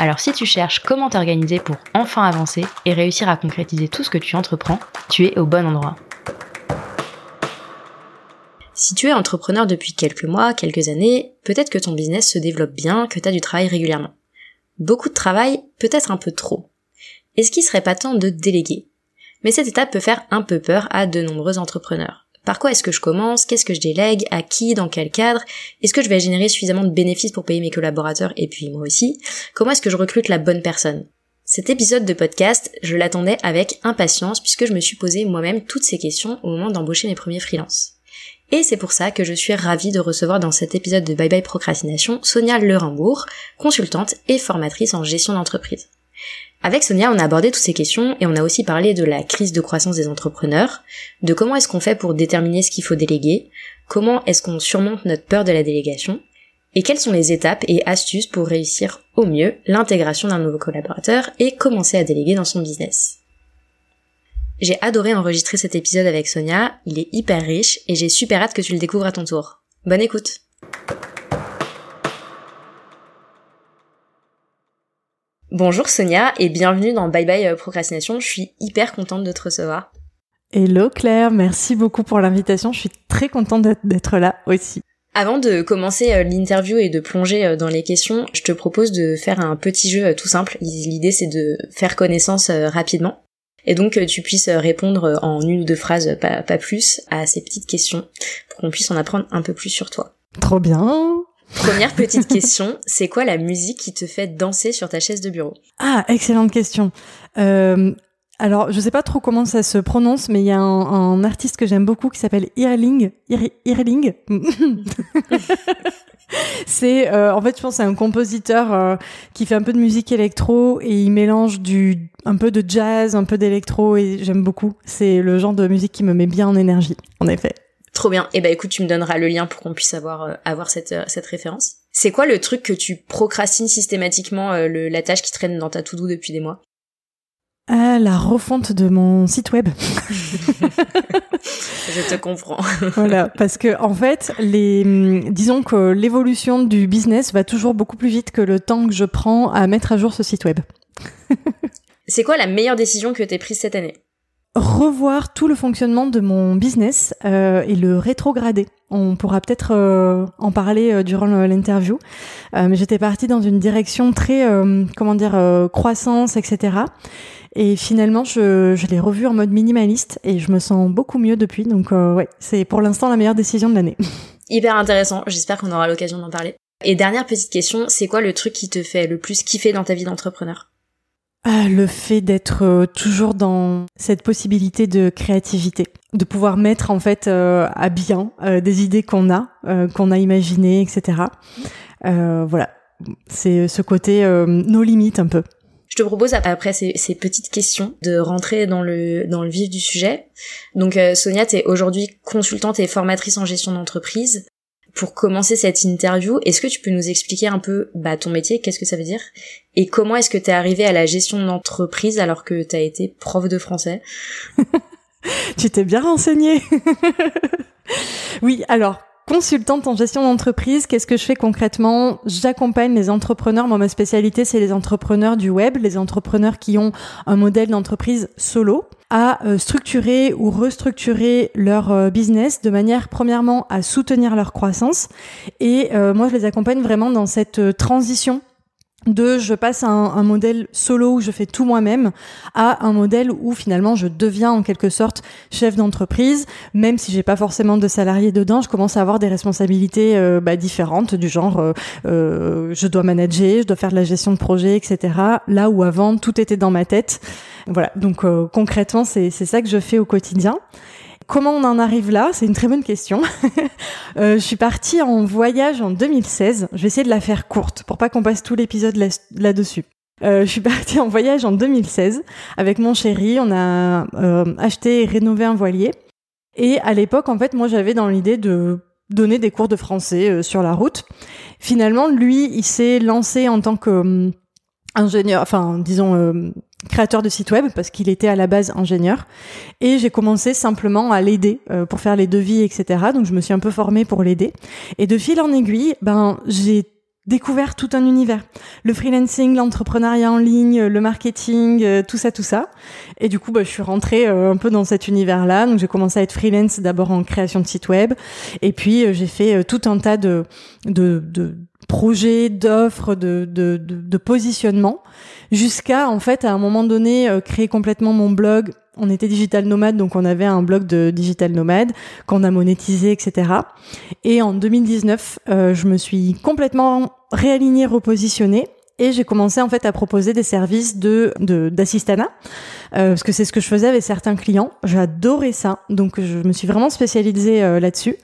Alors si tu cherches comment t'organiser pour enfin avancer et réussir à concrétiser tout ce que tu entreprends, tu es au bon endroit. Si tu es entrepreneur depuis quelques mois, quelques années, peut-être que ton business se développe bien, que tu as du travail régulièrement. Beaucoup de travail, peut-être un peu trop. Est-ce qu'il serait pas temps de déléguer? Mais cette étape peut faire un peu peur à de nombreux entrepreneurs. Par quoi est-ce que je commence? Qu'est-ce que je délègue? À qui? Dans quel cadre? Est-ce que je vais générer suffisamment de bénéfices pour payer mes collaborateurs et puis moi aussi? Comment est-ce que je recrute la bonne personne? Cet épisode de podcast, je l'attendais avec impatience puisque je me suis posé moi-même toutes ces questions au moment d'embaucher mes premiers freelances. Et c'est pour ça que je suis ravie de recevoir dans cet épisode de Bye Bye Procrastination Sonia Lerimbourg, consultante et formatrice en gestion d'entreprise. Avec Sonia, on a abordé toutes ces questions et on a aussi parlé de la crise de croissance des entrepreneurs, de comment est-ce qu'on fait pour déterminer ce qu'il faut déléguer, comment est-ce qu'on surmonte notre peur de la délégation, et quelles sont les étapes et astuces pour réussir au mieux l'intégration d'un nouveau collaborateur et commencer à déléguer dans son business. J'ai adoré enregistrer cet épisode avec Sonia, il est hyper riche et j'ai super hâte que tu le découvres à ton tour. Bonne écoute Bonjour Sonia et bienvenue dans Bye Bye euh, Procrastination, je suis hyper contente de te recevoir. Hello Claire, merci beaucoup pour l'invitation, je suis très contente d'être là aussi. Avant de commencer euh, l'interview et de plonger euh, dans les questions, je te propose de faire un petit jeu tout simple. L'idée c'est de faire connaissance rapidement et donc tu puisses répondre en une ou deux phrases, pas, pas plus, à ces petites questions pour qu'on puisse en apprendre un peu plus sur toi. Trop bien Première petite question, c'est quoi la musique qui te fait danser sur ta chaise de bureau? Ah, excellente question. Euh, alors, je sais pas trop comment ça se prononce, mais il y a un, artiste que j'aime beaucoup qui s'appelle Irling. Irling c'est euh, en fait je pense c'est un compositeur euh, qui fait un peu de musique électro et il mélange du un peu de jazz, un peu d'électro et j'aime beaucoup. C'est le genre de musique qui me met bien en énergie, en effet. Trop bien. Et eh ben écoute, tu me donneras le lien pour qu'on puisse avoir euh, avoir cette cette référence. C'est quoi le truc que tu procrastines systématiquement le, la tâche qui traîne dans ta to-do depuis des mois? Ah, la refonte de mon site web. Je te comprends. voilà, parce que en fait, les, disons que l'évolution du business va toujours beaucoup plus vite que le temps que je prends à mettre à jour ce site web. C'est quoi la meilleure décision que tu as prise cette année? Revoir tout le fonctionnement de mon business euh, et le rétrograder. On pourra peut-être euh, en parler euh, durant l'interview, mais j'étais partie dans une direction très, comment dire, croissance, etc. Et finalement, je, je l'ai revu en mode minimaliste et je me sens beaucoup mieux depuis. Donc euh, ouais, c'est pour l'instant la meilleure décision de l'année. Hyper intéressant. J'espère qu'on aura l'occasion d'en parler. Et dernière petite question, c'est quoi le truc qui te fait le plus kiffer dans ta vie d'entrepreneur? Ah, Le fait d'être euh, toujours dans cette possibilité de créativité, de pouvoir mettre en fait euh, à bien des idées qu'on a, qu'on a imaginées, etc. voilà, c'est ce côté nos limites un peu. Je te propose après ces, ces, petites questions de rentrer dans le dans le vif du sujet. Donc euh, Sonia, tu es aujourd'hui consultante et formatrice en gestion d'entreprise. Pour commencer cette interview, est-ce que tu peux nous expliquer un peu bah, ton métier, qu'est-ce que ça veut dire? Et comment est-ce que tu es arrivée à la gestion d'entreprise alors que tu as été prof de français? Tu t'es bien renseignée. oui, alors consultante en gestion d'entreprise, qu'est-ce que je fais concrètement? J'accompagne les entrepreneurs. Moi, ma spécialité, c'est les entrepreneurs du web, les entrepreneurs qui ont un modèle d'entreprise solo à euh, structurer ou restructurer leur euh, business de manière premièrement à soutenir leur croissance. Et euh, moi je les accompagne vraiment dans cette transition de je passe un, un, modèle solo où je fais tout moi-même à un modèle où finalement je deviens en quelque sorte chef d'entreprise. Même si j'ai pas forcément de salariés dedans je commence à avoir des responsabilités euh, bah, différentes du genre euh, euh, je dois manager je dois faire de la gestion de projet etc là où avant tout était dans ma tête voilà donc concrètement c'est c'est ça que je fais au quotidien Comment on en arrive là? C'est une très bonne question. euh, je suis partie en voyage en 2016. Je vais essayer de la faire courte pour pas qu'on passe tout l'épisode là-dessus. Euh, je suis partie en voyage en 2016 avec mon chéri. On a euh, acheté et rénové un voilier. Et à l'époque, en fait, moi, j'avais dans l'idée de donner des cours de français euh, sur la route. Finalement, lui, il s'est lancé en tant que euh, ingénieur, enfin, disons, euh, créateur de site web parce qu'il était à la base ingénieur et j'ai commencé simplement à l'aider pour faire les devis etc donc je me suis un peu formée pour l'aider et de fil en aiguille ben j'ai découvert tout un univers. Le freelancing, l'entrepreneuriat en ligne, le marketing, euh, tout ça, tout ça. Et du coup, bah, je suis rentrée euh, un peu dans cet univers-là. Donc, j'ai commencé à être freelance d'abord en création de site web. Et puis, euh, j'ai fait tout un tas de, de, de projets, d'offres, de, de, de, de positionnement, jusqu'à, en fait, à un moment donné, créer complètement mon blog on était digital nomade, donc on avait un blog de digital nomade qu'on a monétisé, etc. Et en 2019, euh, je me suis complètement réalignée, repositionnée et j'ai commencé en fait à proposer des services de d'assistanat euh, parce que c'est ce que je faisais avec certains clients. J'adorais ça, donc je me suis vraiment spécialisée euh, là-dessus.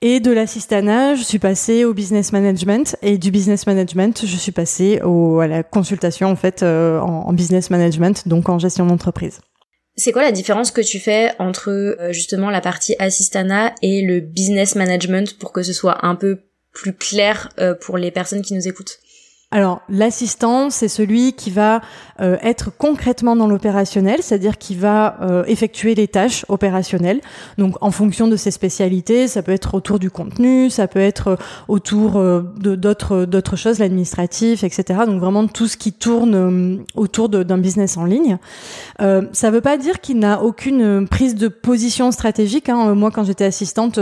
Et de l'assistanat, je suis passée au business management et du business management, je suis passée au, à la consultation en fait en, en business management, donc en gestion d'entreprise. C'est quoi la différence que tu fais entre euh, justement la partie assistana et le business management pour que ce soit un peu plus clair euh, pour les personnes qui nous écoutent? Alors l'assistant, c'est celui qui va euh, être concrètement dans l'opérationnel, c'est-à-dire qui va euh, effectuer les tâches opérationnelles. Donc en fonction de ses spécialités, ça peut être autour du contenu, ça peut être euh, autour d'autres d'autres choses, l'administratif, etc. Donc vraiment tout ce qui tourne autour d'un business en ligne. ça ne veut pas dire qu'il n'a aucune prise de position stratégique. Hein. Moi, quand j'étais assistante,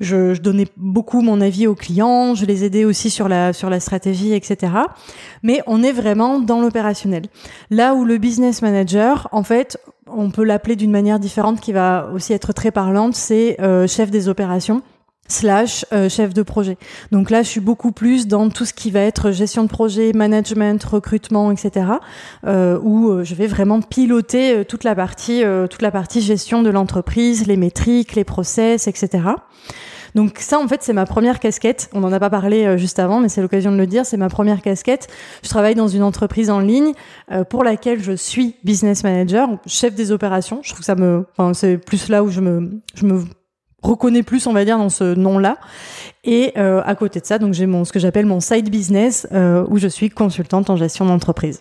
je, je donnais beaucoup mon avis aux clients, je les aidais aussi sur la sur la stratégie, etc mais on est vraiment dans l'opérationnel. Là où le business manager, en fait, on peut l'appeler d'une manière différente qui va aussi être très parlante, c'est euh, chef des opérations slash euh, chef de projet. Donc là, je suis beaucoup plus dans tout ce qui va être gestion de projet, management, recrutement, etc. Euh, où je vais vraiment piloter toute la partie, toute la partie gestion de l'entreprise, les métriques, les process, etc. Donc ça, en fait, c'est ma première casquette. On n'en a pas parlé euh, juste avant, mais c'est l'occasion de le dire. C'est ma première casquette. Je travaille dans une entreprise en ligne euh, pour laquelle je suis business manager, chef des opérations. Je trouve que me, c'est plus là où je me, je me reconnais plus, on va dire, dans ce nom-là. Et euh, à côté de ça, donc j'ai mon ce que j'appelle mon side business où je suis consultante en gestion d'entreprise.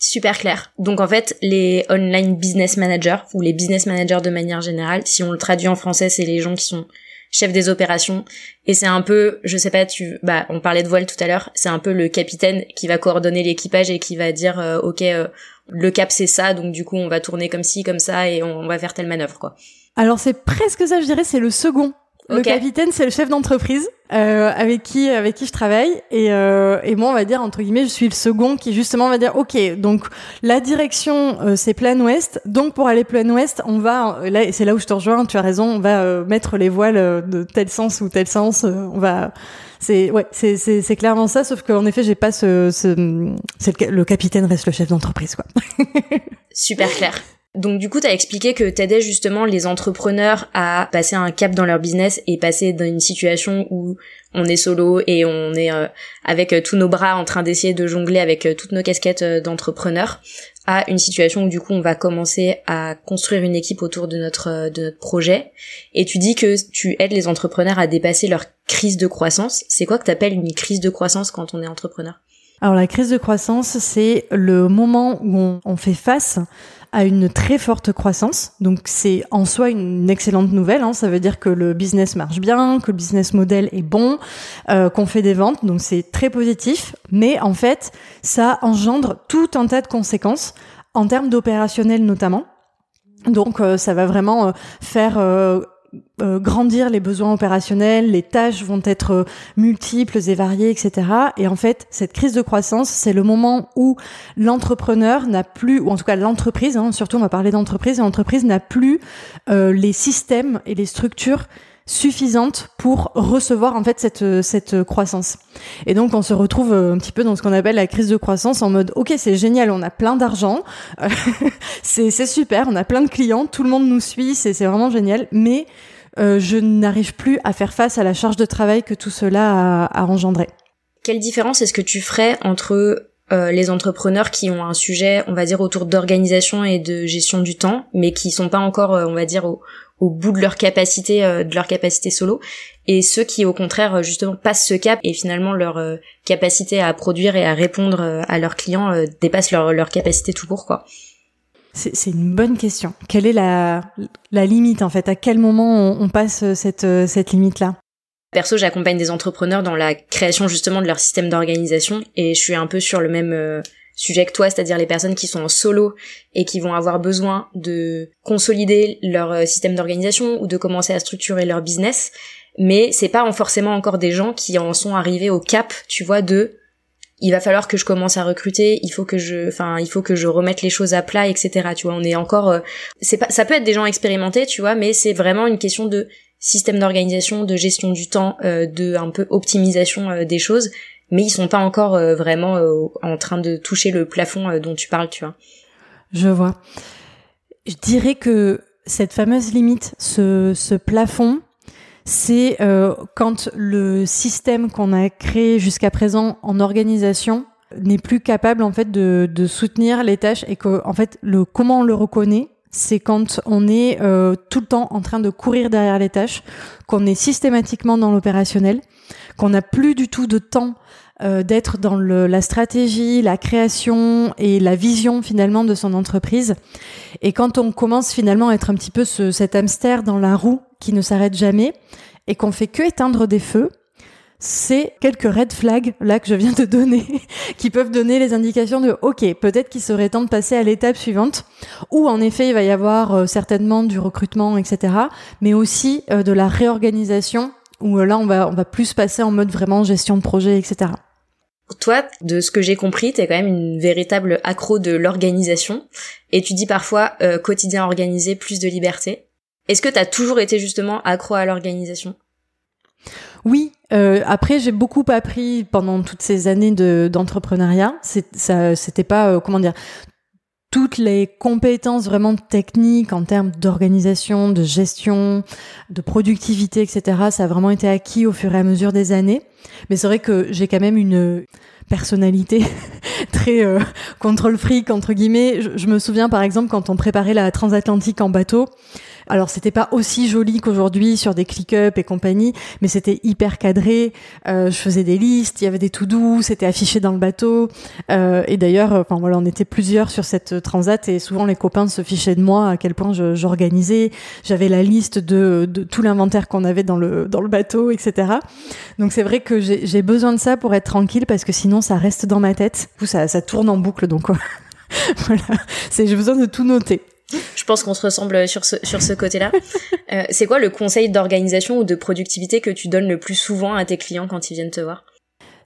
Super clair. Donc en fait, les online business managers ou les business managers de manière générale, si on le traduit en français, c'est les gens qui sont chef des opérations. Et c'est un peu je sais pas tu bah on parlait de voile tout à l'heure c'est un peu le capitaine qui va coordonner l'équipage et qui va dire euh, ok euh, le cap c'est ça donc du coup on va tourner comme ci comme ça et on, va faire telle manœuvre quoi. Alors c'est presque ça je dirais c'est le second le capitaine, c'est le chef d'entreprise euh, avec qui avec qui je travaille. Et, euh, et moi on va dire entre guillemets je suis le second qui justement va dire ok donc la direction euh, c'est plein ouest. Donc pour aller plein ouest on va là c'est là où je te rejoins tu as raison on va euh, mettre les voiles euh, de tel sens ou tel sens on va c'est ouais c'est c'est clairement ça sauf qu'en effet j'ai pas ce, ce c'est le, le capitaine reste le chef d'entreprise quoi. Super clair donc du coup, tu as expliqué que t'aidais justement les entrepreneurs à passer un cap dans leur business et passer dans une situation où on est solo et on est euh, avec euh, tous nos bras en train d'essayer de jongler avec euh, toutes nos casquettes d'entrepreneurs à une situation où du coup on va commencer à construire une équipe autour de notre de notre projet et tu dis que tu aides les entrepreneurs à dépasser leur crise de croissance. C'est quoi que t'appelles une crise de croissance quand on est entrepreneur? Alors la crise de croissance, c'est le moment où on fait face a une très forte croissance. Donc c'est en soi une excellente nouvelle. Hein. Ça veut dire que le business marche bien, que le business model est bon, euh, qu'on fait des ventes. Donc c'est très positif. Mais en fait, ça engendre tout un tas de conséquences en termes d'opérationnel notamment. Donc euh, ça va vraiment euh, faire grandir les besoins opérationnels, les tâches vont être euh, multiples et variées, etc. Et en fait, cette crise de croissance, c'est le moment où l'entrepreneur n'a plus, ou en tout cas l'entreprise, hein, surtout on va parler d'entreprise, l'entreprise n'a plus euh, les systèmes et les structures suffisantes pour recevoir en fait cette cette croissance. Et donc on se retrouve un petit peu dans ce qu'on appelle la crise de croissance en mode OK, c'est génial, on a plein d'argent, c'est c'est super, on a plein de clients, tout le monde nous suit, c'est c'est vraiment génial, mais euh, je n'arrive plus à faire face à la charge de travail que tout cela a, a engendré. Quelle différence est-ce que tu ferais entre les entrepreneurs qui ont un sujet, on va dire, autour d'organisation et de gestion du temps, mais qui sont pas encore, on va dire, au, au bout de leur capacité euh, de leur capacité solo et ceux qui au contraire euh, justement passent ce cap et finalement leur euh, capacité à produire et à répondre à leurs clients dépasse leur, leur capacité tout court quoi. C'est une bonne question. Quelle est la, la limite en fait? À quel moment on, passe cette, cette limite là Perso, j'accompagne des entrepreneurs dans la création justement de leur système d'organisation et je suis un peu sur le même sujet que toi, c'est-à-dire les personnes qui sont en solo et qui vont avoir besoin de consolider leur euh, système d'organisation ou de commencer à structurer leur business. Mais c'est pas forcément encore des gens qui en sont arrivés au cap, tu vois, de il va falloir que je commence à recruter, il faut que je, enfin, il faut que je remette les choses à plat, etc. Tu vois, on est encore, euh, c'est pas, ça peut être des gens expérimentés, tu vois, mais c'est vraiment une question de système d'organisation, de gestion du temps, euh, de un peu optimisation des choses mais ils sont pas encore euh, vraiment euh, en train de toucher le plafond euh, dont tu parles, tu vois. Je vois. Je dirais que cette fameuse limite, ce, ce plafond, c'est quand le système qu'on a créé jusqu'à présent en organisation n'est plus capable en fait de, de, soutenir les tâches et que en fait le comment on le reconnaît c'est quand on est tout le temps en train de courir derrière les tâches, qu'on est systématiquement dans l'opérationnel, qu'on n'a plus du tout de temps euh, d'être dans le, la stratégie, la création et la vision finalement de son entreprise. Et quand on commence finalement à être un petit peu ce, cet hamster dans la roue qui ne s'arrête jamais et qu'on fait que éteindre des feux, c'est quelques red flags là que je viens de donner qui peuvent donner les indications de ok peut-être qu'il serait temps de passer à l'étape suivante où en effet il va y avoir euh, certainement du recrutement etc mais aussi euh, de la réorganisation où là on va on va plus passer en mode vraiment gestion de projet etc toi, de ce que j'ai compris, t'es quand même une véritable accro de l'organisation et tu dis parfois euh, quotidien organisé, plus de liberté. Est-ce que t'as toujours été justement accro à l'organisation? Oui. Euh, après, j'ai beaucoup appris pendant toutes ces années d'entrepreneuriat. ça, c'était pas euh, comment dire toutes les compétences vraiment techniques en termes d'organisation, de gestion, de productivité, etc. Ça a vraiment été acquis au fur et à mesure des années. Mais c'est vrai que j'ai quand même une personnalité très euh, contrôle fric entre guillemets. je, me souviens par exemple quand on préparait la transatlantique en bateau, alors c'était pas aussi joli qu'aujourd'hui sur des click-up et compagnie, mais c'était hyper cadré. Euh, je faisais des listes, il y avait des tout doux, c'était affiché dans le bateau. Euh, et d'ailleurs, enfin voilà, on était plusieurs sur cette transat et souvent les copains se fichaient de moi à quel point j'organisais. J'avais la liste de, de tout l'inventaire qu'on avait dans le dans le bateau, etc. Donc c'est vrai que j'ai besoin de ça pour être tranquille parce que sinon ça reste dans ma tête. Ça, ça tourne en boucle donc. voilà, c'est j'ai besoin de tout noter. Je pense qu'on se ressemble sur ce, sur ce côté-là. Euh, c'est quoi le conseil d'organisation ou de productivité que tu donnes le plus souvent à tes clients quand ils viennent te voir?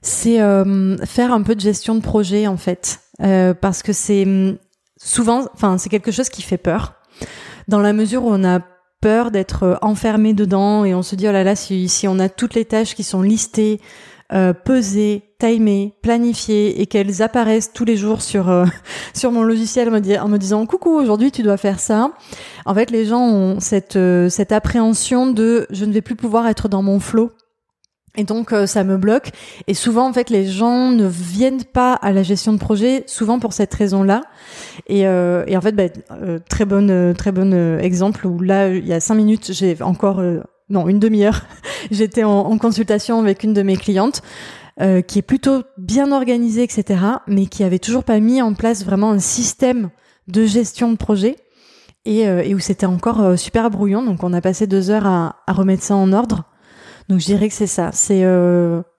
C'est euh, faire un peu de gestion de projet en fait, euh, parce que c'est hum, souvent, enfin c'est quelque chose qui fait peur, dans la mesure où on a peur d'être enfermé dedans et on se dit oh là là si, si on a toutes les tâches qui sont listées euh, peser, timer, planifier et qu'elles apparaissent tous les jours sur euh, sur mon logiciel en me disant coucou aujourd'hui tu dois faire ça. En fait, les gens ont cette euh, cette appréhension de je ne vais plus pouvoir être dans mon flow. Et donc ça me bloque. Et souvent en fait les gens ne viennent pas à la gestion de projet, souvent pour cette raison-là. Et, et en fait bah, très bonne très bon exemple où là il y a cinq minutes j'ai encore non, une demi-heure. J'étais en, consultation avec une de mes clientes euh, qui est plutôt bien organisée, etc., mais qui avait toujours pas mis en place vraiment un système de gestion de projet et, euh, où c'était encore euh, super brouillon. Donc, on a passé deux heures à, à, remettre ça en ordre. Donc, je dirais que c'est ça, c'est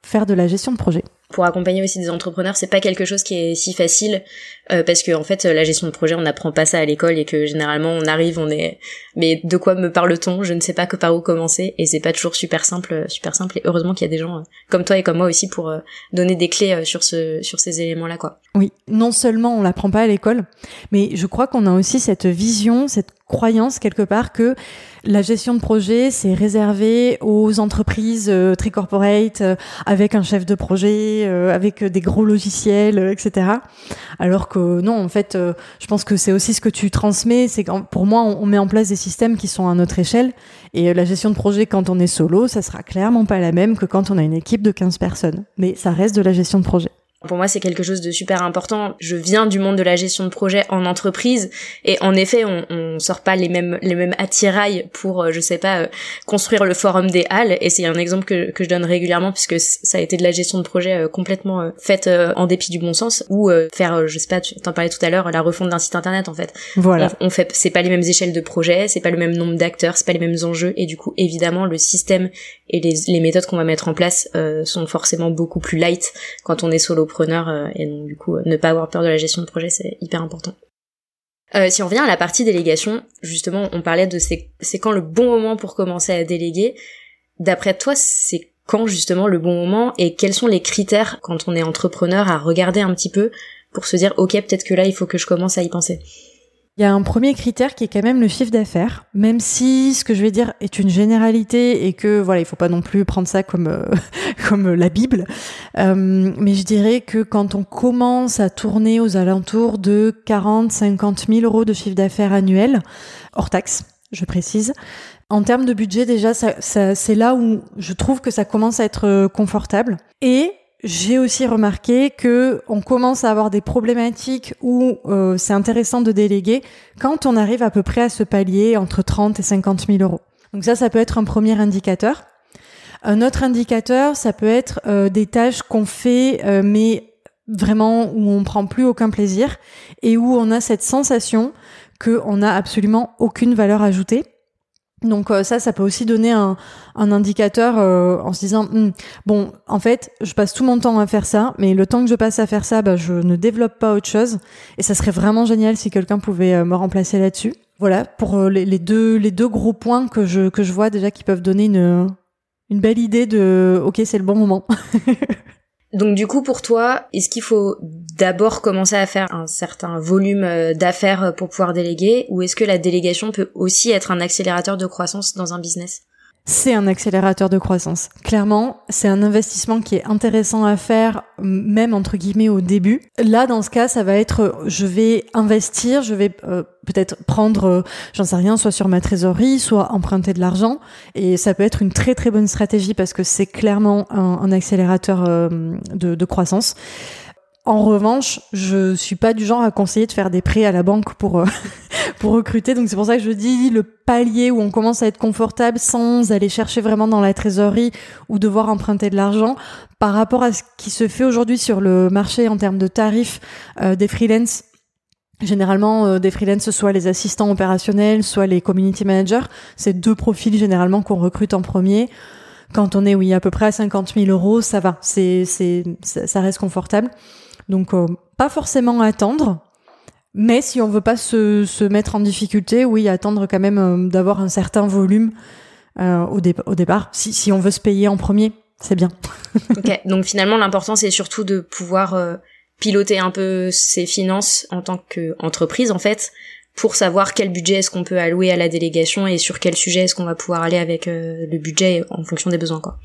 faire de la gestion de projet pour accompagner aussi des entrepreneurs, c'est pas quelque chose qui est si facile euh, parce que en fait la gestion de projet on n'apprend pas ça à l'école et que généralement on arrive on est mais de quoi me parle-t-on? Je ne sais pas que par où commencer et c'est pas toujours super simple super simple et heureusement qu'il y a des gens euh, comme toi et comme moi aussi pour euh, donner des clés sur ce sur ces éléments là quoi. Oui, non seulement on l'apprend pas à l'école, mais je crois qu'on a aussi cette vision, cette croyance quelque part que la gestion de projet, c'est réservé aux entreprises euh, très corporate, euh, avec un chef de projet, euh, avec des gros logiciels, etc. Alors que non, en fait, je pense que c'est aussi ce que tu transmets. C'est pour moi, on, met en place des systèmes qui sont à notre échelle. Et la gestion de projet, quand on est solo, ça sera clairement pas la même que quand on a une équipe de 15 personnes. Mais ça reste de la gestion de projet. Pour moi, c'est quelque chose de super important. Je viens du monde de la gestion de projet en entreprise et en effet, on, on sort pas les mêmes les mêmes attirails pour, euh, je sais pas, euh, construire le forum des halles. Et c'est un exemple que, que je donne régulièrement puisque ça a été de la gestion de projet euh, complètement faite en dépit du bon sens ou faire, je sais pas, tu t'en parlais tout à l'heure, la refonte d'un site internet en fait. Voilà. On, fait, c'est pas les mêmes échelles de projet, c'est pas le même nombre d'acteurs, c'est pas les mêmes enjeux et du coup, évidemment, le système et les, les méthodes qu'on va mettre en place sont forcément beaucoup plus light quand on est solo euh, et donc du coup ne pas avoir peur de la gestion de projet c'est hyper important. Euh, si on revient à la partie délégation, justement, on parlait de c'est quand le bon moment pour commencer à déléguer. D'après toi, c'est quand justement le bon moment et quels sont les critères quand on est entrepreneur à regarder un petit peu pour se dire ok peut-être que là il faut que je commence à y penser? Il y a un premier critère qui est quand même le chiffre d'affaires, même si ce que je vais dire est une généralité et que voilà, il faut pas non plus prendre ça comme euh, comme la Bible. Euh, mais je dirais que quand on commence à tourner aux alentours de 40, 50 000 euros de chiffre d'affaires annuel, hors taxe, je précise. En termes de budget, déjà, ça, ça, c'est là où je trouve que ça commence à être euh, confortable. Et j'ai aussi remarqué que on commence à avoir des problématiques où euh, c'est intéressant de déléguer quand on arrive à peu près à ce palier entre 30 et 50 000 euros. Donc ça, ça peut être un premier indicateur. Un autre indicateur, ça peut être euh, des tâches qu'on fait, euh, mais vraiment où on prend plus aucun plaisir et où on a cette sensation qu'on n'a absolument aucune valeur ajoutée. Donc euh, ça, ça peut aussi donner un, un indicateur euh, en se disant hmm, bon, en fait, je passe tout mon temps à faire ça, mais le temps que je passe à faire ça, bah, je ne développe pas autre chose. Et ça serait vraiment génial si quelqu'un pouvait euh, me remplacer là-dessus. Voilà pour les, les, deux les deux gros points que je que je vois déjà qui peuvent donner une une belle idée de ok, c'est le bon moment. Donc du coup pour toi, est-ce qu'il faut d'abord commencer à faire un certain volume euh, d'affaires pour pouvoir déléguer? Ou est-ce que la délégation peut aussi être un accélérateur de croissance dans un business? C'est un accélérateur de croissance. Clairement, c'est un investissement qui est intéressant à faire, même entre guillemets au début. Là, dans ce cas, ça va être, je vais investir, je vais euh, peut-être prendre, euh, j'en sais rien, soit sur ma trésorerie, soit emprunter de l'argent. Et ça peut être une très très bonne stratégie parce que c'est clairement un, accélérateur euh, de, de croissance. En revanche, je suis pas du genre à conseiller de faire des prêts à la banque pour pour recruter. Donc c'est pour ça que je dis le palier où on commence à être confortable sans aller chercher vraiment dans la trésorerie ou devoir emprunter de l'argent par rapport à ce qui se fait aujourd'hui sur le marché en termes de tarifs euh, des freelances. Généralement, euh, des freelances, soit les assistants opérationnels, soit les community managers. C'est deux profils généralement qu'on recrute en premier. Quand on est, oui, à peu près à 50 000 euros, ça va. C'est, c'est, ça reste confortable. Donc, euh, pas forcément attendre. Mais si on veut pas se, se mettre en difficulté, oui, attendre quand même euh, d'avoir un certain volume euh, au, au, départ. Si, si on veut se payer en premier, c'est bien. ok, donc finalement l'important c'est surtout de pouvoir euh, piloter un peu ses finances en tant qu'entreprise en fait, pour savoir quel budget est-ce qu'on peut allouer à la délégation et sur quel sujet est-ce qu'on va pouvoir aller avec le budget en fonction des besoins quoi.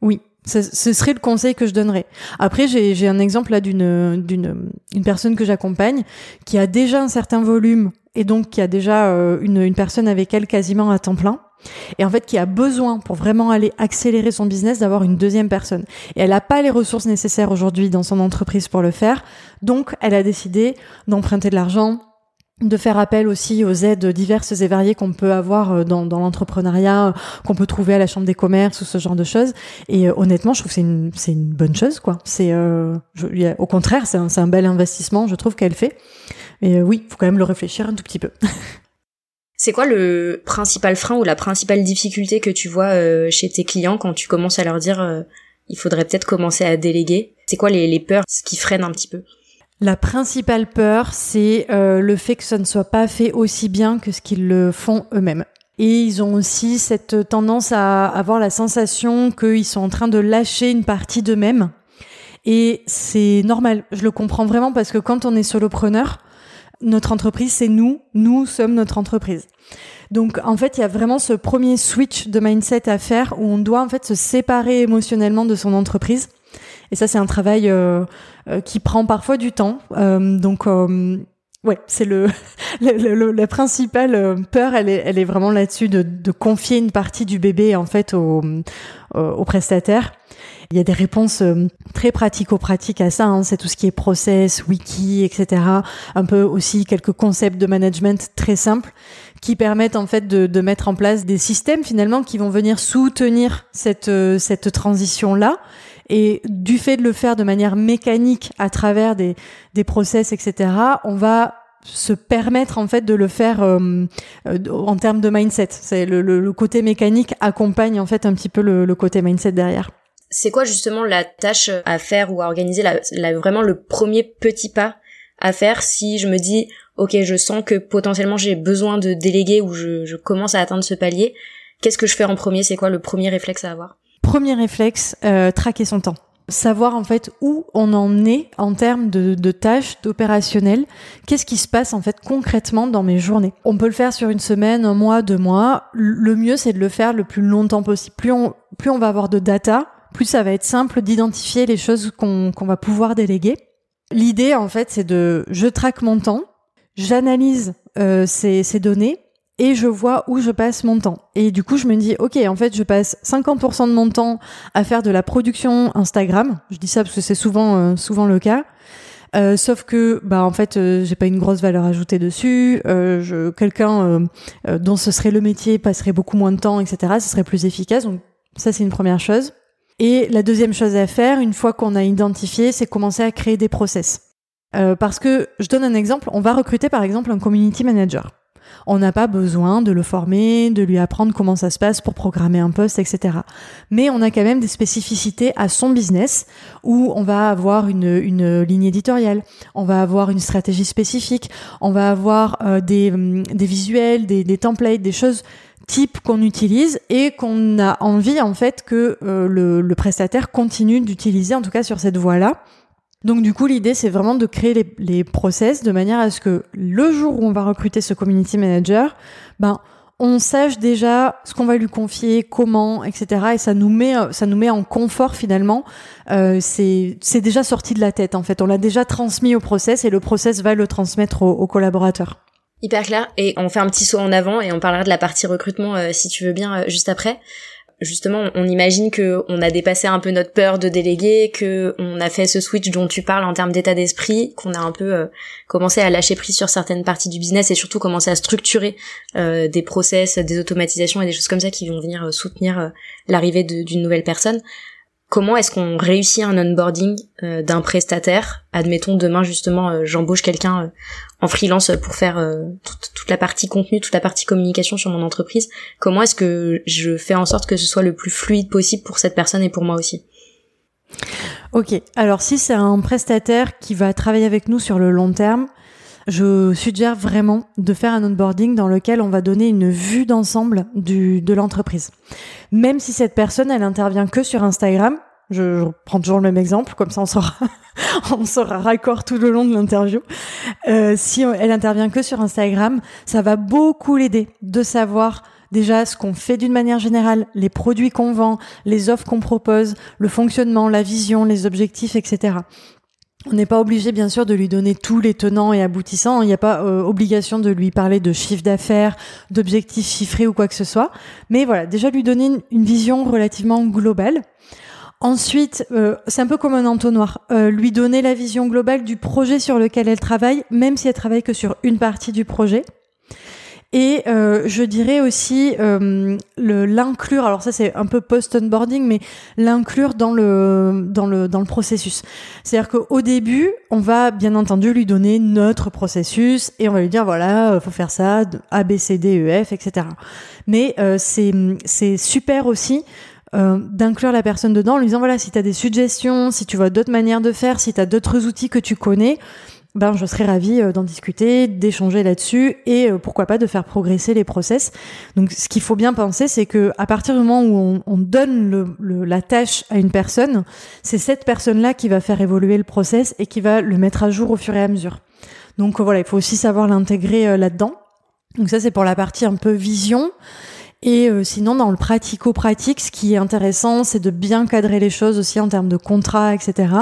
Oui, ce, serait le conseil que je donnerais. Après, j'ai un exemple là d'une d'une une personne que j'accompagne qui a déjà un certain volume et donc qui a déjà euh, une, une personne avec elle quasiment à temps plein et en fait qui a besoin pour vraiment aller accélérer son business d'avoir une deuxième personne. Et elle n'a pas les ressources nécessaires aujourd'hui dans son entreprise pour le faire, donc elle a décidé d'emprunter de l'argent, de faire appel aussi aux aides diverses et variées qu'on peut avoir euh, dans, dans l'entrepreneuriat, euh, qu'on peut trouver à la chambre des commerces ou ce genre de choses. Et euh, honnêtement, je trouve que c'est une, une bonne chose, quoi. C'est, euh, au contraire, c'est un, bel investissement, je trouve qu'elle fait. Et oui, faut quand même le réfléchir un tout petit peu. C'est quoi le principal frein ou la principale difficulté que tu vois chez tes clients quand tu commences à leur dire il faudrait peut-être commencer à déléguer? C'est quoi les, les peurs, ce qui freine un petit peu? La principale peur, c'est euh, le fait que ça ne soit pas fait aussi bien que ce qu'ils le font eux-mêmes. Et ils ont aussi cette tendance à avoir la sensation qu'ils sont en train de lâcher une partie d'eux-mêmes. Et c'est normal, je le comprends vraiment parce que quand on est solopreneur, notre entreprise, c'est nous, nous sommes notre entreprise. Donc en fait, il y a vraiment ce premier switch de mindset à faire où on doit en fait se séparer émotionnellement de son entreprise et ça, c'est un travail euh, qui prend parfois du temps. Euh, donc ouais, c'est le, le, la principale peur, elle est, elle est vraiment là-dessus de, de, confier une partie du bébé en fait au, au prestataire. Il y a des réponses euh, très pratico-pratiques à ça. Hein. C'est tout ce qui est process, wiki, etc. Un peu aussi quelques concepts de management très simples qui permettent en fait de, de mettre en place des systèmes finalement qui vont venir soutenir cette euh, cette transition là. Et du fait de le faire de manière mécanique à travers des, des process, etc., on va se permettre en fait de le faire euh, euh, en termes de mindset. C'est le, le, côté mécanique accompagne en fait un petit peu le, le côté mindset derrière. C'est quoi justement la tâche à faire ou à organiser, la, la, vraiment le premier petit pas à faire si je me dis ok je sens que potentiellement j'ai besoin de déléguer ou je, je commence à atteindre ce palier, qu'est-ce que je fais en premier? C'est quoi le premier réflexe à avoir? Premier réflexe, euh, traquer son temps savoir en fait où on en est en termes de, tâches, d'opérationnel, qu'est-ce qui se passe en fait concrètement dans mes journées? On peut le faire sur une semaine, un mois, deux mois. Le mieux c'est de le faire le plus longtemps possible. Plus on, plus on va avoir de data, plus ça va être simple d'identifier les choses qu'on qu'on va pouvoir déléguer. L'idée en fait c'est de je traque mon temps, j'analyse euh, ces, ces données et je vois où je passe mon temps. Et du coup, je me dis, ok, en fait, je passe 50% de mon temps à faire de la production Instagram. Je dis ça parce que c'est souvent, euh, souvent le cas. Euh, sauf que, bah, en fait, euh, j'ai pas une grosse valeur ajoutée dessus. Euh, quelqu'un dont ce serait le métier passerait beaucoup moins de temps, etc. Ce serait plus efficace. Donc, ça, c'est une première chose. Et la deuxième chose à faire, une fois qu'on a identifié, c'est commencer à créer des process. parce que, je donne un exemple. On va recruter, par exemple, un community manager. On n'a pas besoin de le former, de lui apprendre comment ça se passe pour programmer un poste, etc. Mais on a quand même des spécificités à son business où on va avoir une, une ligne éditoriale, on va avoir une stratégie spécifique, on va avoir euh, des, hum, des visuels, des, des templates, des choses type qu'on utilise et qu'on a envie en fait que euh, le, le prestataire continue d'utiliser en tout cas sur cette voie-là donc du coup, l'idée, c'est vraiment de créer les, les, process de manière à ce que le jour où on va recruter ce community manager, ben on sache déjà ce qu'on va lui confier, comment, etc. Et ça nous met, ça nous met en confort finalement. Euh, c'est déjà sorti de la tête en fait. On l'a déjà transmis au process et le process va le transmettre aux, collaborateurs. Hyper clair. Et on fait un petit saut en avant et on parlera de la partie recrutement euh, si tu veux bien euh, juste après justement, on imagine que on a dépassé un peu notre peur de déléguer, que on a fait ce switch dont tu parles en termes d'état d'esprit, qu'on a un peu euh, commencé à lâcher prise sur certaines parties du business et surtout commencé à structurer euh, des process, des automatisations et des choses comme ça qui vont venir euh, soutenir l'arrivée d'une nouvelle personne. Comment est-ce qu'on réussit un onboarding d'un prestataire? Admettons demain justement j'embauche quelqu'un en freelance pour faire toute, la partie contenu, toute la partie communication sur mon entreprise. Comment est-ce que je fais en sorte que ce soit le plus fluide possible pour cette personne et pour moi aussi? Ok, alors si c'est un prestataire qui va travailler avec nous sur le long terme, je suggère vraiment de faire un onboarding dans lequel on va donner une vue d'ensemble de l'entreprise. Même si cette personne, elle intervient que sur Instagram, je, prends toujours le même exemple, comme ça on sera, on sera raccord tout le long de l'interview. Euh, si elle intervient que sur Instagram, ça va beaucoup l'aider de savoir déjà ce qu'on fait d'une manière générale, les produits qu'on vend, les offres qu'on propose, le fonctionnement, la vision, les objectifs, etc. On n'est pas obligé, bien sûr, de lui donner tous les tenants et aboutissants. Il n'y a pas euh, obligation de lui parler de chiffre d'affaires, d'objectifs chiffrés ou quoi que ce soit. Mais voilà, déjà lui donner une, vision relativement globale. Ensuite, euh, c'est un peu comme un entonnoir. Euh, lui donner la vision globale du projet sur lequel elle travaille, même si elle travaille que sur une partie du projet. Et euh, je dirais aussi euh, l'inclure. Alors ça c'est un peu post-onboarding, mais l'inclure dans le dans le dans le processus. C'est-à-dire qu'au début, on va bien entendu lui donner notre processus et on va lui dire voilà, faut faire ça, A B C D E F, etc. Mais euh, c'est c'est super aussi euh, d'inclure la personne dedans en lui disant voilà si tu as des suggestions, si tu vois d'autres manières de faire, si tu as d'autres outils que tu connais, ben je serais ravie euh, d'en discuter, d'échanger là-dessus et euh, pourquoi pas de faire progresser les process. Donc ce qu'il faut bien penser, c'est que à partir du moment où on, on donne la tâche à une personne, c'est cette personne-là qui va faire évoluer le process et qui va le mettre à jour au fur et à mesure. Donc voilà, il faut aussi savoir l'intégrer là-dedans. Donc ça c'est pour la partie un peu vision. Et euh, sinon, dans le pratico-pratique, ce qui est intéressant, c'est de bien cadrer les choses aussi en termes de contrats, etc.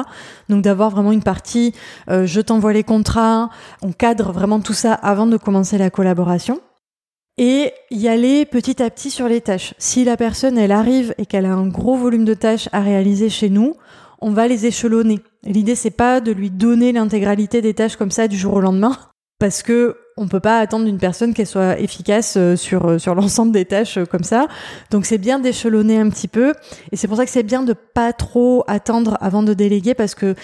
Donc d'avoir vraiment une partie, euh, je t'envoie les contrats, on cadre vraiment tout ça avant de commencer la collaboration. et y aller petit à petit sur les tâches. Si la personne, elle arrive et qu'elle a un gros volume de tâches à réaliser chez nous, on va les échelonner. L'idée, c'est pas de lui donner l'intégralité des tâches comme ça du jour au lendemain, parce que on peut pas attendre d'une personne qu'elle soit efficace euh, sur euh, sur l'ensemble des tâches euh, comme ça. Donc c'est bien d'échelonner un petit peu, et c'est pour ça que c'est bien de pas trop attendre avant de déléguer, parce que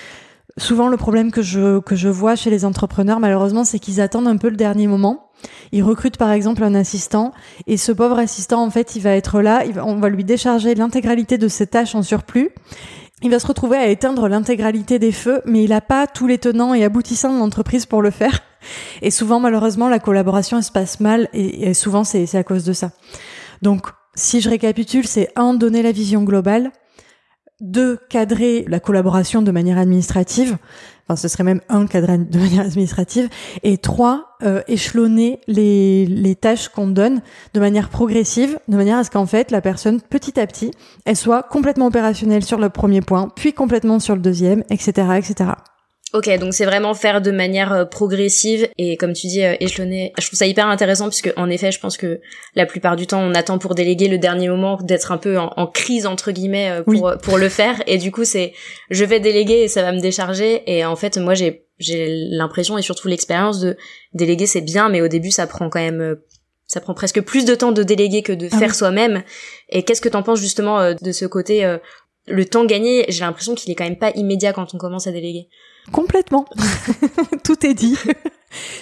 souvent le problème que je que je vois chez les entrepreneurs malheureusement c'est qu'ils attendent un peu le dernier moment. Ils recrutent par exemple un assistant et ce pauvre assistant en fait il va être là, on va lui décharger l'intégralité de ses tâches en surplus. Il va se retrouver à éteindre l'intégralité des feux, mais il n'a pas tous les tenants et aboutissants de l'entreprise pour le faire. Et souvent, malheureusement, la collaboration se passe mal et, souvent, c'est à cause de ça. Donc, si je récapitule, c'est un, donner la vision globale, deux, cadrer la collaboration de manière administrative, enfin ce serait même un cadrer de manière administrative, et trois, euh, échelonner les, les tâches qu'on donne de manière progressive, de manière à ce qu'en fait la personne, petit à petit, elle soit complètement opérationnelle sur le premier point, puis complètement sur le deuxième, etc., etc. Ok, donc c'est vraiment faire de manière euh, progressive et comme tu dis euh, échelonner. Je trouve ça hyper intéressant puisque en effet, je pense que la plupart du temps, on attend pour déléguer le dernier moment d'être un peu en, crise entre guillemets euh, pour pour le faire et du coup c'est je vais déléguer et ça va me décharger et en fait moi j'ai j'ai l'impression et surtout l'expérience de déléguer c'est bien mais au début ça prend quand même ça prend presque plus de temps de déléguer que de ah faire soi-même. Et qu'est-ce que t'en penses justement de ce côté le temps gagné? J'ai l'impression qu'il est quand même pas immédiat quand on commence à déléguer. Complètement. Tout est dit.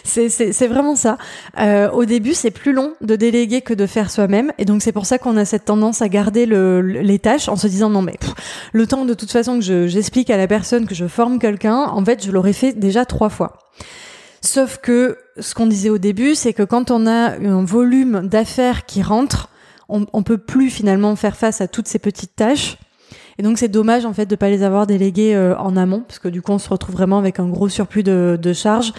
c'est vraiment ça. Euh, au début, c'est plus long de déléguer que de faire soi-même. Et donc, c'est pour ça qu'on a cette tendance à garder le, les tâches en se disant non, mais le temps de toute façon que j'explique à la personne que je forme quelqu'un, en fait, je l'aurais fait déjà trois fois. Sauf que ce qu'on disait au début, c'est que quand on a un volume d'affaires qui rentre, on, on peut plus finalement faire face à toutes ces petites tâches. Et donc c'est dommage en fait de pas les avoir délégués euh, en amont, parce que du coup on se retrouve vraiment avec un gros surplus de, de charges.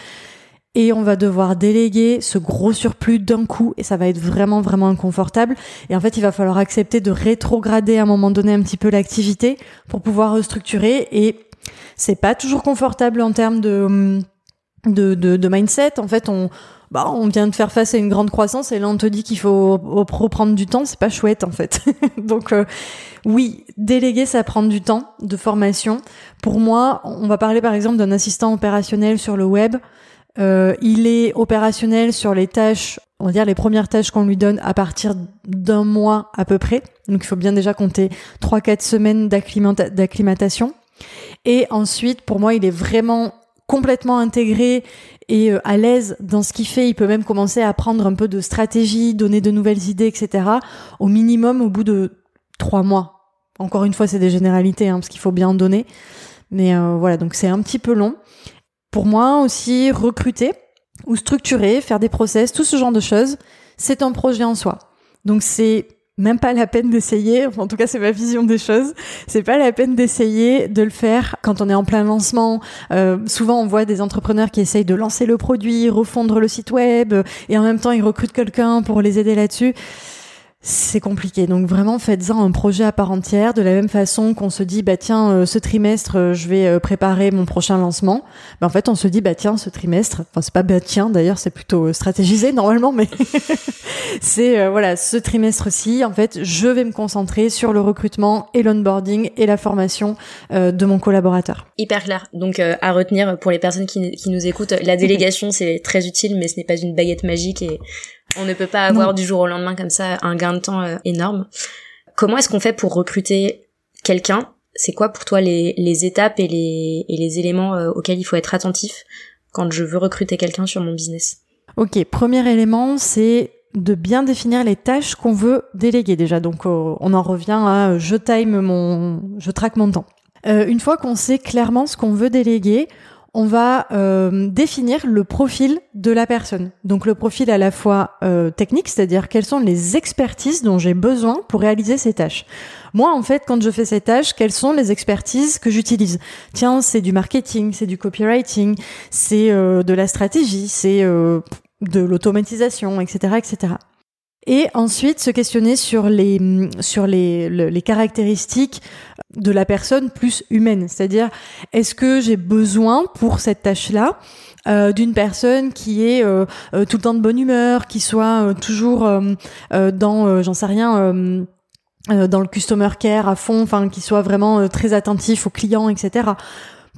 Et on va devoir déléguer ce gros surplus d'un coup et ça va être vraiment vraiment inconfortable. Et en fait, il va falloir accepter de rétrograder à un moment donné un petit peu l'activité pour pouvoir restructurer. Et c'est pas toujours confortable en termes de, de, de, de mindset. En fait, on, bah, on vient de faire face à une grande croissance et là on te dit qu'il faut reprendre du temps, c'est pas chouette en fait. Donc euh, oui, déléguer ça prend du temps de formation. Pour moi, on va parler par exemple d'un assistant opérationnel sur le web. Euh, il est opérationnel sur les tâches, on va dire les premières tâches qu'on lui donne à partir d'un mois à peu près. Donc il faut bien déjà compter 3-4 semaines d'acclimatation. Et ensuite, pour moi, il est vraiment complètement intégré et euh, à l'aise dans ce qu'il fait, il peut même commencer à apprendre un peu de stratégie, donner de nouvelles idées, etc. Au minimum au bout de trois mois. Encore une fois, c'est des généralités, hein, parce qu'il faut bien en donner. Mais euh, voilà, donc c'est un petit peu long. Pour moi aussi, recruter ou structurer, faire des process, tout ce genre de choses, c'est un projet en soi. Donc c'est même pas la peine d'essayer, en tout cas c'est ma vision des choses, c'est pas la peine d'essayer de le faire quand on est en plein lancement. Euh, souvent on voit des entrepreneurs qui essayent de lancer le produit, refondre le site web, et en même temps ils recrutent quelqu'un pour les aider là-dessus c'est compliqué. Donc vraiment, faites-en un projet à part entière, de la même façon qu'on se dit, bah tiens, euh, ce trimestre, euh, je vais euh, préparer mon prochain lancement. Bah, en fait, on se dit, bah tiens, ce trimestre, enfin c'est pas bah tiens, d'ailleurs, c'est plutôt stratégisé normalement, mais c'est voilà, ce trimestre-ci, en fait, je vais me concentrer sur le recrutement et l'onboarding et la formation de mon collaborateur. Hyper clair. Donc à retenir pour les personnes qui, qui nous écoutent, la délégation c'est très utile, mais ce n'est pas une baguette magique et on ne peut pas avoir du jour au lendemain comme ça un gain de temps euh, énorme. Comment est-ce qu'on fait pour recruter quelqu'un? C'est quoi pour toi les, les étapes et les, et les éléments euh, auxquels il faut être attentif quand je veux recruter quelqu'un sur mon business? Ok, premier élément, c'est de bien définir les tâches qu'on veut déléguer déjà. Donc euh, on en revient à je time mon, je traque mon temps. une fois qu'on sait clairement ce qu'on veut déléguer, on va euh, définir le profil de la personne. Donc le profil à la fois euh, technique, c'est-à-dire quelles sont les expertises dont j'ai besoin pour réaliser ces tâches. Moi, en fait, quand je fais ces tâches, quelles sont les expertises que j'utilise? Tiens, c'est du marketing, c'est du copywriting, c'est euh, de la stratégie, c'est de l'automatisation, etc., etc. Et ensuite, se questionner sur les, sur les, les caractéristiques de la personne plus humaine. C'est-à-dire, est-ce que j'ai besoin pour cette tâche-là euh, d'une personne qui est euh, euh, tout le temps de bonne humeur, qui soit toujours dans, j'en sais rien, dans le customer care à fond, enfin qui soit vraiment très attentif aux clients, etc.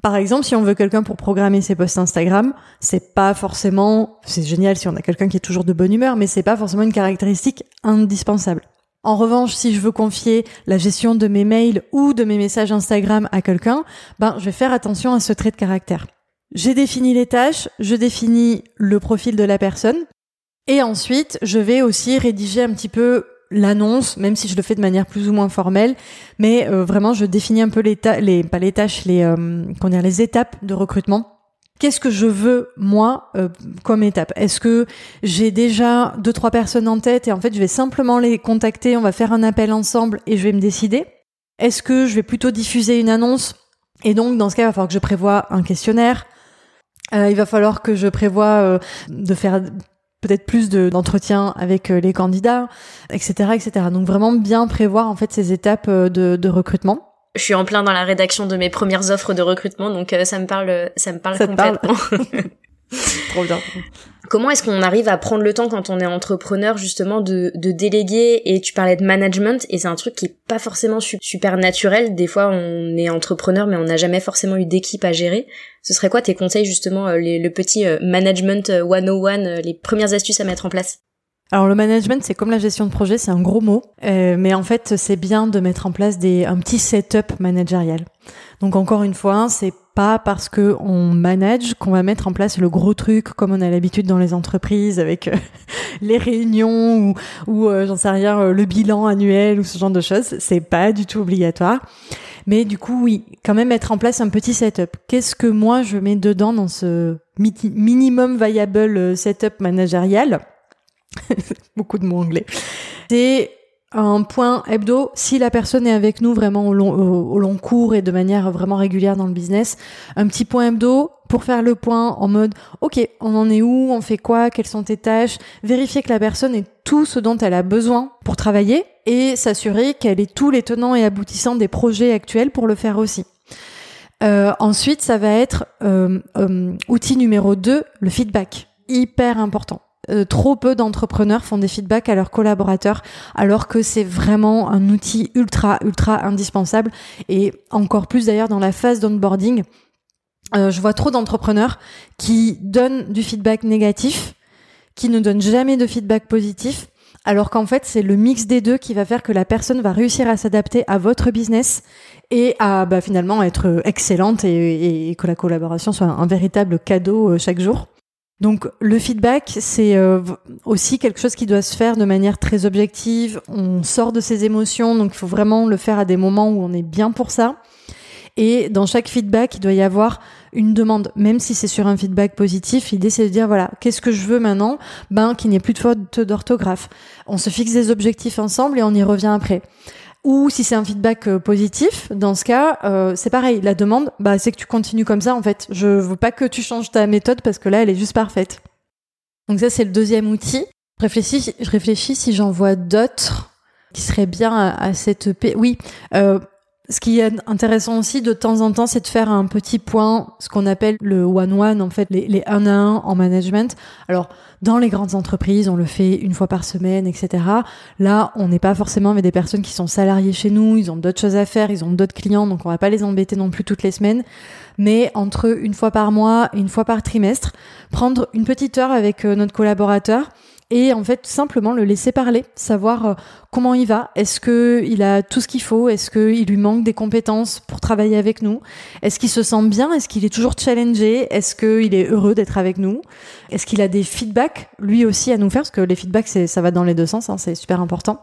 Par exemple, si on veut quelqu'un pour programmer ses posts Instagram, c'est pas forcément, c'est génial si on a quelqu'un qui est toujours de bonne humeur, mais c'est pas forcément une caractéristique indispensable. En revanche, si je veux confier la gestion de mes mails ou de mes messages Instagram à quelqu'un, ben, je vais faire attention à ce trait de caractère. J'ai défini les tâches, je définis le profil de la personne, et ensuite, je vais aussi rédiger un petit peu l'annonce, même si je le fais de manière plus ou moins formelle, mais euh, vraiment je définis un peu les, les pas les tâches, les euh, dire, les étapes de recrutement. Qu'est-ce que je veux moi euh, comme étape? Est-ce que j'ai déjà deux trois personnes en tête et en fait je vais simplement les contacter, on va faire un appel ensemble et je vais me décider? Est-ce que je vais plutôt diffuser une annonce? Et donc dans ce cas il va falloir que je prévoie un questionnaire, il va falloir que je prévoie de faire peut-être plus d'entretien avec euh, les candidats, etc., etc. Donc vraiment bien prévoir en fait ces étapes euh, de, de recrutement. Je suis en plein dans la rédaction de mes premières offres de recrutement, donc euh, ça me parle, ça me parle complètement. Trop bien. Comment est-ce qu'on arrive à prendre le temps quand on est entrepreneur justement de, de déléguer et tu parlais de management et c'est un truc qui est pas forcément super naturel. Des fois on est entrepreneur mais on n'a jamais forcément eu d'équipe à gérer. Ce serait quoi tes conseils justement euh, les, le petit euh, management 101, euh, les premières astuces à mettre en place? Alors le management, c'est comme la gestion de projet, c'est un gros mot, mais en fait, c'est bien de mettre en place des, un petit setup managérial. Donc encore une fois, c'est parce que on manage qu'on va mettre en place le gros truc comme on a l'habitude dans les entreprises avec euh, les réunions ou, ou euh, j'en sais rien euh, le bilan annuel ou ce genre de choses. C'est pas du tout obligatoire. Mais du coup, oui, quand même mettre en place un petit setup. Qu'est-ce que moi je mets dedans dans ce minimum viable setup managérial? Beaucoup de mots anglais. C'est un point hebdo, si la personne est avec nous vraiment au long, cours et de manière vraiment régulière dans le business, un petit point hebdo pour faire le point en mode ok, on en est où, on fait quoi, quelles sont tes tâches, vérifier que la personne ait tout ce dont elle a besoin pour travailler et s'assurer qu'elle ait tous les tenants et aboutissants des projets actuels pour le faire aussi. Euh, ensuite, ça va être euh, euh, outil numéro 2, le feedback. Hyper important. Euh, trop peu d'entrepreneurs font des feedbacks à leurs collaborateurs, alors que c'est vraiment un outil ultra, ultra indispensable. Et encore plus d'ailleurs dans la phase d'onboarding. Euh, je vois trop d'entrepreneurs qui donnent du feedback négatif, qui ne donnent jamais de feedback positif, alors qu'en fait c'est le mix des deux qui va faire que la personne va réussir à s'adapter à votre business et à bah, finalement être excellente et, que la collaboration soit un véritable cadeau euh, chaque jour. Donc le feedback, c'est euh, aussi quelque chose qui doit se faire de manière très objective. On sort de ses émotions, donc il faut vraiment le faire à des moments où on est bien pour ça. Et dans chaque feedback, il doit y avoir une demande, même si c'est sur un feedback positif. L'idée, c'est de dire, voilà, qu'est-ce que je veux maintenant? Ben, qu'il n'y ait plus de faute d'orthographe. On se fixe des objectifs ensemble et on y revient après. Ou si c'est un feedback euh, positif, dans ce cas, euh, c'est pareil. La demande, bah, c'est que tu continues comme ça. En fait, je veux pas que tu changes ta méthode parce que là, elle est juste parfaite. Donc ça, c'est le deuxième outil. Je réfléchis, si j'en vois d'autres qui seraient bien à, cette. Oui, euh, ce qui est intéressant aussi de temps en temps, c'est de faire un petit point, ce qu'on appelle le one-one, en fait, les, les un à un en management. Alors, dans les grandes entreprises, on le fait une fois par semaine, etc. Là, on n'est pas forcément avec des personnes qui sont salariées chez nous, ils ont d'autres choses à faire, ils ont d'autres clients, donc on va pas les embêter non plus toutes les semaines. Mais entre une fois par mois et une fois par trimestre, prendre une petite heure avec euh, notre collaborateur et en fait tout simplement le laisser parler, savoir euh, comment il va, est-ce que il a tout ce qu'il faut, est-ce qu'il lui manque des compétences pour travailler avec nous, est-ce qu'il se sent bien, est-ce qu'il est toujours challengé, est-ce qu'il est heureux d'être avec nous, est-ce qu'il a des feedbacks lui aussi à nous faire parce que les feedbacks ça va dans les deux sens, hein, c'est super important.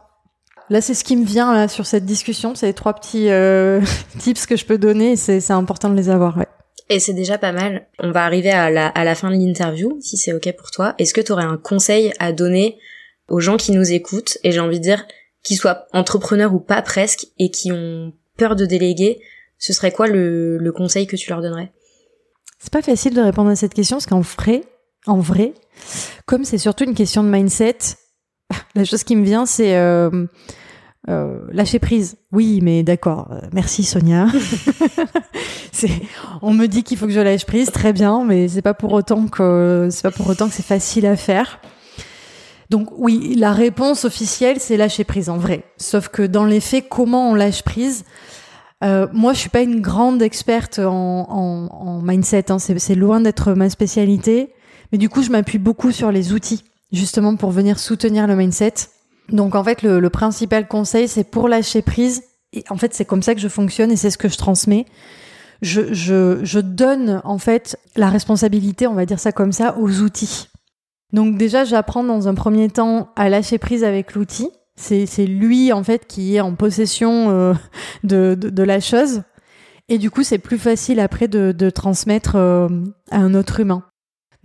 Là, c'est ce qui me vient là, sur cette discussion. C'est les trois petits euh, tips que je peux donner. C'est important de les avoir. Ouais. Et c'est déjà pas mal. On va arriver à la, à la fin de l'interview, si c'est ok pour toi. Est-ce que tu aurais un conseil à donner aux gens qui nous écoutent, et j'ai envie de dire, qu'ils soient entrepreneurs ou pas presque, et qui ont peur de déléguer, ce serait quoi le, le conseil que tu leur donnerais? C'est pas facile de répondre à cette question, parce qu'en vrai, en vrai, comme c'est surtout une question de mindset, La chose qui me vient, c'est euh, euh, lâcher prise. Oui, mais d'accord. Euh, merci Sonia. on me dit qu'il faut que je lâche prise, très bien, mais c'est pas pour autant que c'est pas pour autant que c'est facile à faire. Donc oui, la réponse officielle, c'est lâcher prise en vrai. Sauf que dans les faits, comment on lâche prise? Euh, moi, je suis pas une grande experte en, en, en mindset. Hein. C'est loin d'être ma spécialité. Mais du coup, je m'appuie beaucoup sur les outils, justement pour venir soutenir le mindset. Donc en fait, le, principal conseil, c'est pour lâcher prise. Et en fait, c'est comme ça que je fonctionne et c'est ce que je transmets. Je, je, donne en fait la responsabilité, on va dire ça comme ça, aux outils. Donc déjà, j'apprends dans un premier temps à lâcher prise avec l'outil. C'est, c'est lui en fait qui est en possession euh, de, de, de, la chose. Et du coup, c'est plus facile après de, de transmettre euh, à un autre humain.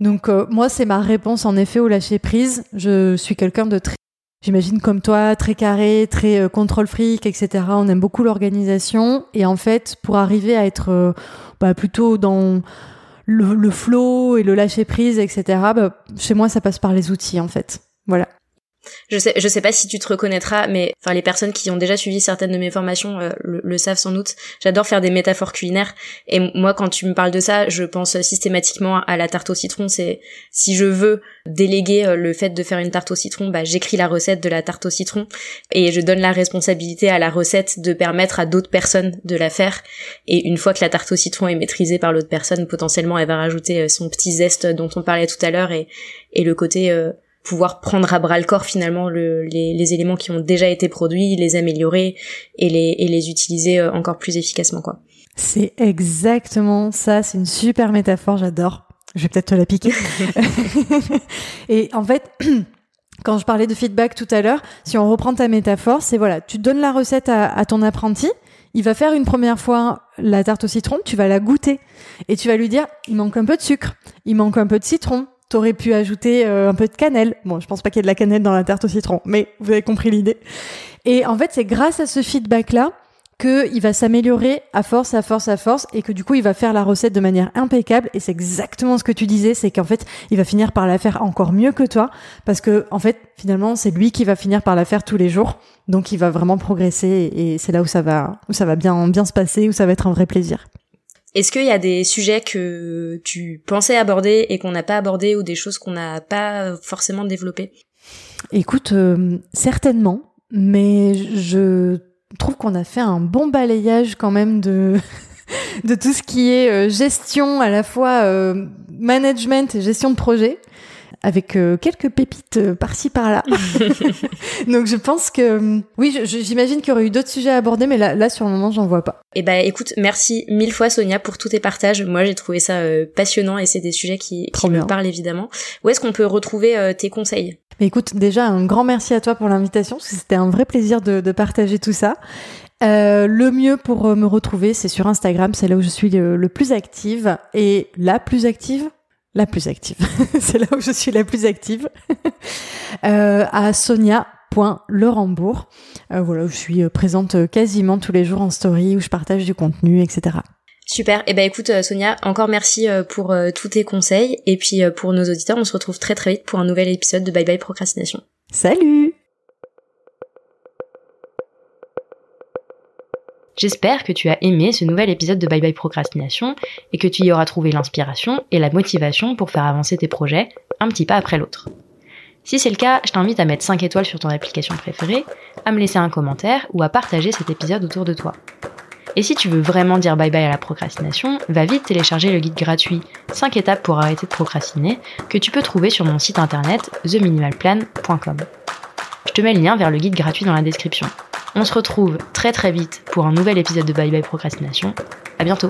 Donc euh, moi, c'est ma réponse en effet au lâcher prise. Je suis quelqu'un de très j'imagine comme toi, très carré, très euh, contrôle fric, etc. On aime beaucoup l'organisation et en fait, pour arriver à être euh, bah, plutôt dans le, le, flow et le lâcher prise, etc. Bah, chez moi, ça passe par les outils en fait. Voilà. Je sais, je sais pas si tu te reconnaîtras, mais enfin les personnes qui ont déjà suivi certaines de mes formations euh, le, savent sans doute. J'adore faire des métaphores culinaires, et moi quand tu me parles de ça, je pense systématiquement à la tarte au citron. C'est si je veux déléguer euh, le fait de faire une tarte au citron, bah j'écris la recette de la tarte au citron et je donne la responsabilité à la recette de permettre à d'autres personnes de la faire. Et une fois que la tarte au citron est maîtrisée par l'autre personne, potentiellement elle va rajouter euh, son petit zeste dont on parlait tout à l'heure et et le côté pouvoir prendre à bras le corps finalement le, les, les, éléments qui ont déjà été produits, les améliorer et les, et les utiliser euh, encore plus efficacement quoi. C'est exactement ça, c'est une super métaphore, j'adore. Je vais peut-être te la piquer. et en fait, quand je parlais de feedback tout à l'heure, si on reprend ta métaphore, c'est voilà, tu donnes la recette à, à ton apprenti, il va faire une première fois la tarte au citron, tu vas la goûter et tu vas lui dire il manque un peu de sucre, il manque un peu de citron, T'aurais pu ajouter euh, un peu de cannelle. Bon, je pense pas qu'il y ait de la cannelle dans la tarte au citron, mais vous avez compris l'idée. Et en fait, c'est grâce à ce feedback-là qu'il va s'améliorer à force, à force, à force, et que du coup, il va faire la recette de manière impeccable. Et c'est exactement ce que tu disais, c'est qu'en fait, il va finir par la faire encore mieux que toi, parce que en fait, finalement, c'est lui qui va finir par la faire tous les jours. Donc, il va vraiment progresser, et c'est là où ça va, où ça va bien, bien se passer, où ça va être un vrai plaisir. Est-ce qu'il y a des sujets que tu pensais aborder et qu'on n'a pas abordé ou des choses qu'on n'a pas forcément développées? Écoute, euh, certainement, mais je trouve qu'on a fait un bon balayage quand même de tout ce qui est euh, gestion à la fois euh, management et gestion de projet avec euh, quelques pépites euh, par-ci par-là. Donc je pense que euh, oui, j'imagine qu'il y aurait eu d'autres sujets à aborder, mais là, là sur le moment, j'en vois pas. Eh ben, écoute, merci mille fois Sonia pour tous tes partages. Moi, j'ai trouvé ça passionnant et c'est des sujets qui, qui me parlent évidemment. Où est-ce qu'on peut retrouver tes conseils? Mais écoute, déjà un grand merci à toi pour l'invitation, parce que c'était un vrai plaisir de, de partager tout ça. Euh, le mieux pour me retrouver, c'est sur Instagram, c'est là où je suis le, le, plus active et la plus active la plus active. c'est là où je suis la plus active. euh, à sonia.lerambourg. Euh, voilà, où je suis euh, présente quasiment tous les jours en story, où je partage du contenu, etc. Super. Et eh ben écoute euh, Sonia, encore merci euh, pour tous tes conseils et puis pour nos auditeurs, on se retrouve très très vite pour un nouvel épisode de Bye Bye Procrastination. Salut J'espère que tu as aimé ce nouvel épisode de Bye Bye Procrastination et que tu y auras trouvé l'inspiration et la motivation pour faire avancer tes projets un petit pas après l'autre. Si c'est le cas, je t'invite à mettre 5 étoiles sur ton application préférée, à me laisser un commentaire ou à partager cet épisode autour de toi. Et si tu veux vraiment dire bye bye à la procrastination, va vite télécharger le guide gratuit 5 étapes pour arrêter de procrastiner que tu peux trouver sur mon site internet theminimalplan.com. Je te mets le lien vers le guide gratuit dans la description. On se retrouve très très vite pour un nouvel épisode de Bye Bye Procrastination. À bientôt